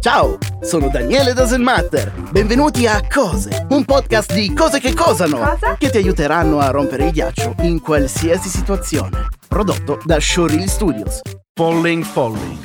Ciao, sono Daniele Doesn't Matter. Benvenuti a Cose, un podcast di cose che cosano, Cosa? che ti aiuteranno a rompere il ghiaccio in qualsiasi situazione. Prodotto da Showreel Studios. Falling Falling.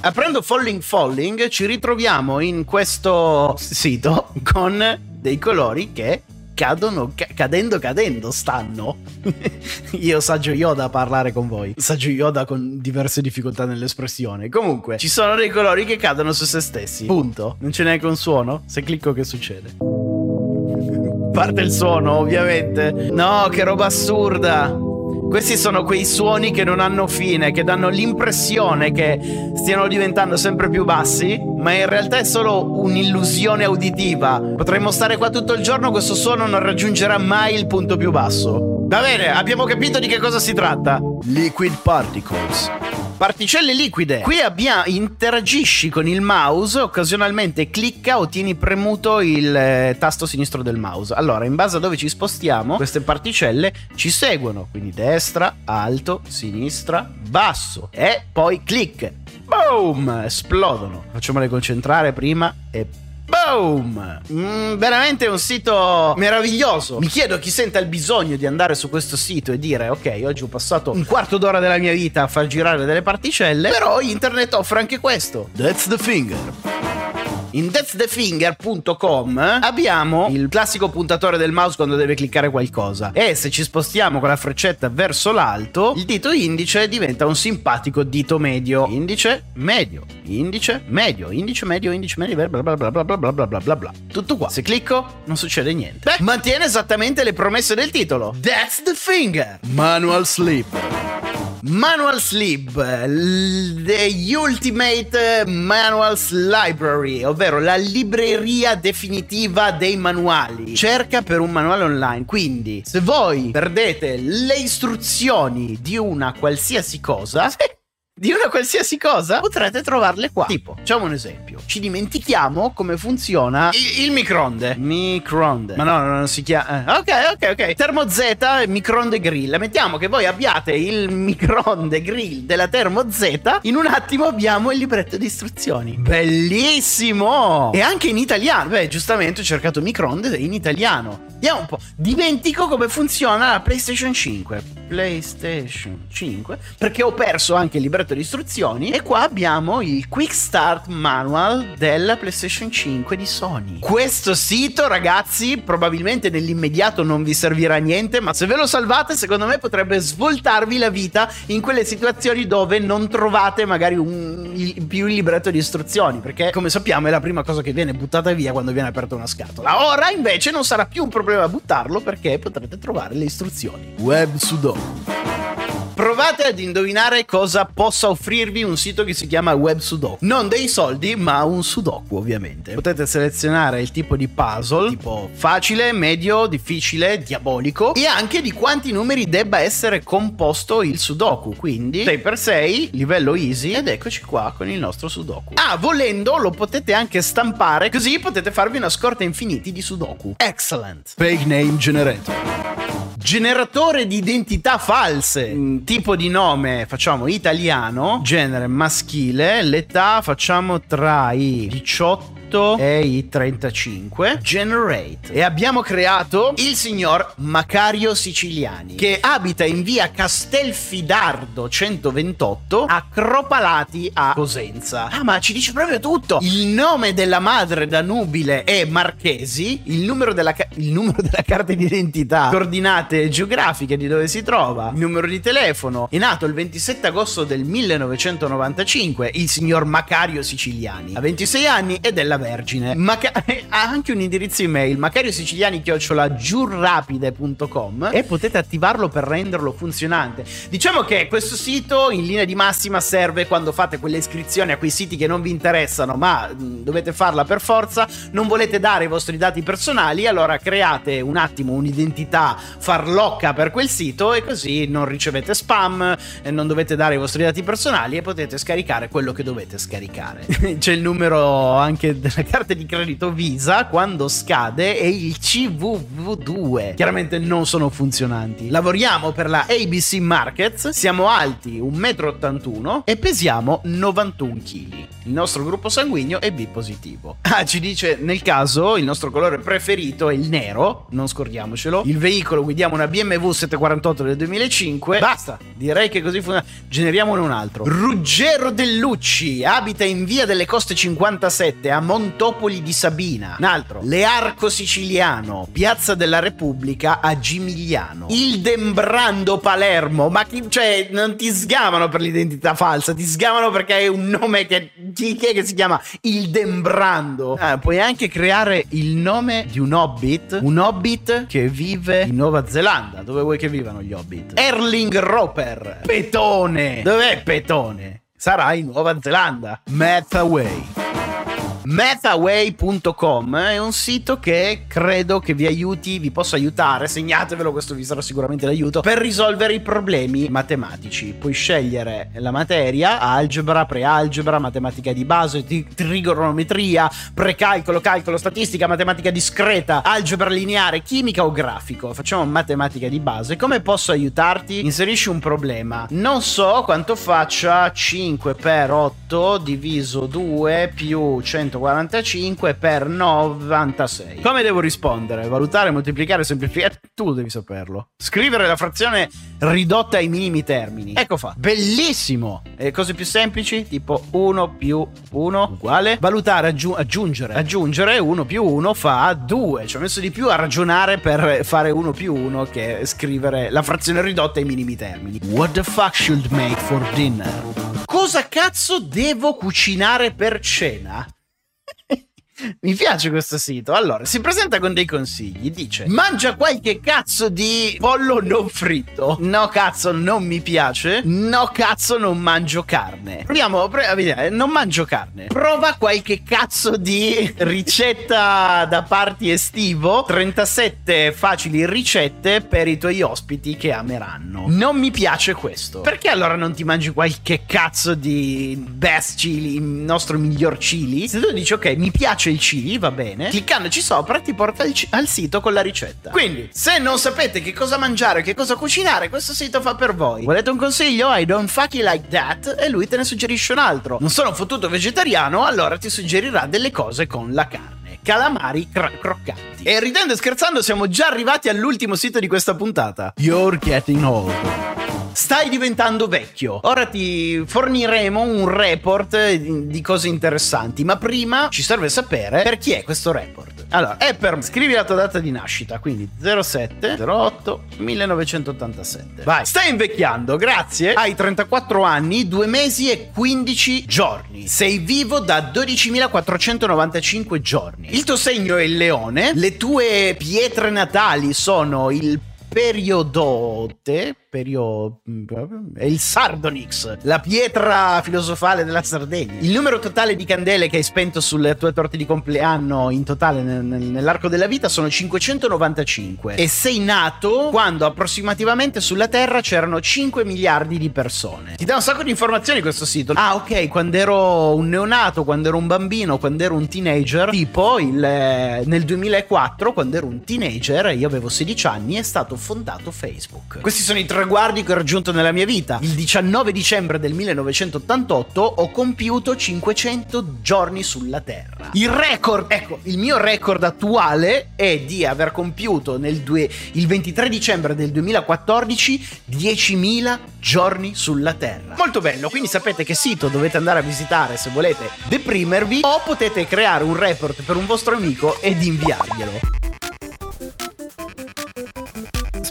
Aprendo Falling Falling ci ritroviamo in questo sito con dei colori che cadono, ca- cadendo cadendo stanno. Io saggio Yoda a parlare con voi. Saggio Yoda con diverse difficoltà nell'espressione. Comunque, ci sono dei colori che cadono su se stessi. Punto. Non c'è neanche un suono. Se clicco che succede? Parte il suono, ovviamente. No, che roba assurda. Questi sono quei suoni che non hanno fine, che danno l'impressione che stiano diventando sempre più bassi, ma in realtà è solo un'illusione uditiva. Potremmo stare qua tutto il giorno, questo suono non raggiungerà mai il punto più basso. Va bene, abbiamo capito di che cosa si tratta. Liquid particles. Particelle liquide. Qui abbiamo interagisci con il mouse, occasionalmente clicca o tieni premuto il eh, tasto sinistro del mouse. Allora, in base a dove ci spostiamo, queste particelle ci seguono, quindi destra, alto, sinistra, basso e poi clic. Boom! Esplodono. Facciamole concentrare prima e Boom! Mm, veramente un sito meraviglioso. Mi chiedo chi senta il bisogno di andare su questo sito e dire: Ok, oggi ho passato un quarto d'ora della mia vita a far girare delle particelle. Però internet offre anche questo. That's the finger. In that'sthefinger.com abbiamo il classico puntatore del mouse quando deve cliccare qualcosa. E se ci spostiamo con la freccetta verso l'alto il dito indice diventa un simpatico dito medio. Indice medio indice medio indice medio indice medio bla bla bla bla bla bla bla bla bla bla. Tutto qua. Se clicco non succede niente. Beh, mantiene esattamente le promesse del titolo. That's the finger. Manual sleep Manual Sleep, The Ultimate Manuals Library, ovvero la libreria definitiva dei manuali. Cerca per un manuale online, quindi se voi perdete le istruzioni di una qualsiasi cosa, di una qualsiasi cosa, potrete trovarle qua. Tipo, facciamo un esempio. Ci dimentichiamo come funziona il, il microonde. Microonde. Ma no, no, non si chiama. eh, Ok, ok, ok. Termo Z, microonde grill. Mettiamo che voi abbiate il microonde grill della Termo Z. In un attimo abbiamo il libretto di istruzioni. Bellissimo! E anche in italiano. Beh, giustamente ho cercato microonde in italiano. Vediamo un po'. Dimentico come funziona la PlayStation 5. PlayStation 5. Perché ho perso anche il libretto di istruzioni. E qua abbiamo il Quick Start Manual della PlayStation 5 di Sony. Questo sito, ragazzi, probabilmente nell'immediato non vi servirà a niente. Ma se ve lo salvate, secondo me potrebbe svoltarvi la vita in quelle situazioni dove non trovate magari un, il- più il libretto di istruzioni. Perché, come sappiamo, è la prima cosa che viene buttata via quando viene aperta una scatola. Ora, invece, non sarà più un problema buttarlo perché potrete trovare le istruzioni. Web Sudoku. Provate ad indovinare cosa possa offrirvi un sito che si chiama Web Sudoku. Non dei soldi, ma un Sudoku, ovviamente. Potete selezionare il tipo di puzzle, tipo facile, medio, difficile, diabolico, e anche di quanti numeri debba essere composto il Sudoku. Quindi 6x6, livello easy, ed eccoci qua con il nostro Sudoku. Ah, volendo lo potete anche stampare, così potete farvi una scorta infiniti di Sudoku. Excellent. Fake name generator. Generatore di identità false. Mm, Tipo di nome facciamo italiano, genere maschile, l'età facciamo tra i 18 e i 35. Generate. E abbiamo creato il signor Macario Siciliani, che abita in via Castelfidardo 128 a Cropalati a Cosenza. Ah, ma ci dice proprio tutto. Il nome della madre da nubile è Marchesi, il numero della, ca- il numero della carta d'identità, coordinate geografiche di dove si trova, il numero di telefono. È nato il 27 agosto del 1995, il signor Macario Siciliani. Ha 26 anni ed è la Vergine. Maca- ha anche un indirizzo email, macariosiciliani-giurrapide.com e potete attivarlo per renderlo funzionante. Diciamo che questo sito in linea di massima serve quando fate quelle iscrizioni a quei siti che non vi interessano, ma mh, dovete farla per forza, non volete dare i vostri dati personali, allora create un attimo un'identità farlocca per quel sito e così non ricevete spam, non dovete dare i vostri dati personali e potete scaricare quello che dovete scaricare. C'è il numero anche della carta di credito Visa quando scade e il CVV2. Chiaramente non sono funzionanti. Lavoriamo per la ABC Markets, siamo alti 1,81 m e pesiamo 91 kg. Il nostro gruppo sanguigno è B positivo. Ah, ci dice nel caso il nostro colore preferito è il nero, non scordiamocelo. Il veicolo guidiamo una BMW 748 del 2005. Basta, direi che così funziona. Generiamone un altro. Ruggero Dellucci abita in via delle Coste 57 a Montopoli di Sabina. Un altro. Learco Siciliano, Piazza della Repubblica a Gimigliano. Il Dembrando Palermo. Ma chi, cioè, non ti sgamano per l'identità falsa, ti sgamano perché è un nome che. Chi è che si chiama Il Dembrando? Ah, puoi anche creare il nome di un hobbit. Un hobbit che vive in Nuova Zelanda. Dove vuoi che vivano gli hobbit? Erling Roper. Petone. Dov'è Petone? Sarà in Nuova Zelanda. Mathaway. Methaway.com è un sito che credo che vi aiuti, vi possa aiutare, segnatevelo, questo vi sarà sicuramente d'aiuto, per risolvere i problemi matematici. Puoi scegliere la materia, algebra, prealgebra, matematica di base, tri- trigonometria, precalcolo, calcolo, statistica, matematica discreta, algebra lineare, chimica o grafico. Facciamo matematica di base. Come posso aiutarti? Inserisci un problema. Non so quanto faccia 5 per 8 diviso 2 più 100 145 per 96. Come devo rispondere? Valutare, moltiplicare, semplificare? Tu devi saperlo. Scrivere la frazione ridotta ai minimi termini. Ecco fa. Bellissimo! E cose più semplici? Tipo 1 più 1 uguale. Valutare, aggiu- aggiungere. Aggiungere 1 più 1 fa 2. Ci ho messo di più a ragionare per fare 1 più 1 che scrivere la frazione ridotta ai minimi termini. What the fuck should make for dinner? Cosa cazzo devo cucinare per cena? Mi piace questo sito. Allora, si presenta con dei consigli. Dice: Mangia qualche cazzo di pollo non fritto. No, cazzo, non mi piace. No, cazzo, non mangio carne. Proviamo pre- a vedere. Non mangio carne. Prova qualche cazzo di ricetta da party estivo. 37 facili ricette per i tuoi ospiti che ameranno. Non mi piace questo. Perché allora non ti mangi qualche cazzo di best chili, il nostro miglior chili? Se tu dici, ok, mi piace il chili, va bene. Cliccandoci sopra ti porta al, al, sito con la ricetta. Quindi, se non sapete che cosa mangiare, che cosa cucinare, questo sito fa per voi. Volete un consiglio? I don't fuck you like that e lui te ne suggerisce un altro. Non sono fottuto vegetariano, allora ti suggerirà delle cose con la carne. Calamari cr- croccanti. E ridendo e scherzando siamo già arrivati all'ultimo sito di questa puntata. You're getting old. Stai diventando vecchio. Ora ti forniremo un report di cose interessanti, ma prima ci serve sapere per chi è questo report. Allora, è per me. Scrivi la tua data di nascita, quindi 07 08 1987. Vai. Stai invecchiando, grazie. Hai 34 anni, 2 mesi e 15 giorni. Sei vivo da 12.495 giorni. Il tuo segno è il leone. Le tue pietre natali sono il periodote, perio, è il Sardonyx, la pietra filosofale della Sardegna. Il numero totale di candele che hai spento sulle tue torte di compleanno in totale nel, nell'arco della vita sono 595 e sei nato quando approssimativamente sulla Terra c'erano 5 miliardi di persone. Ti dà un sacco di informazioni questo sito. Ah, ok, quando ero un neonato, quando ero un bambino, quando ero un teenager, tipo il, nel 2004, quando ero un teenager, io avevo 16 anni, è stato fondato Facebook. Questi sono i traguardi che ho raggiunto nella mia vita. Il 19 dicembre del 1988 ho compiuto 500 giorni sulla Terra. Il record, ecco, il mio record attuale è di aver compiuto due, il 23 dicembre del 2014 10.000 giorni sulla Terra. Molto bello, quindi sapete che sito dovete andare a visitare se volete deprimervi o potete creare un report per un vostro amico ed inviarglielo.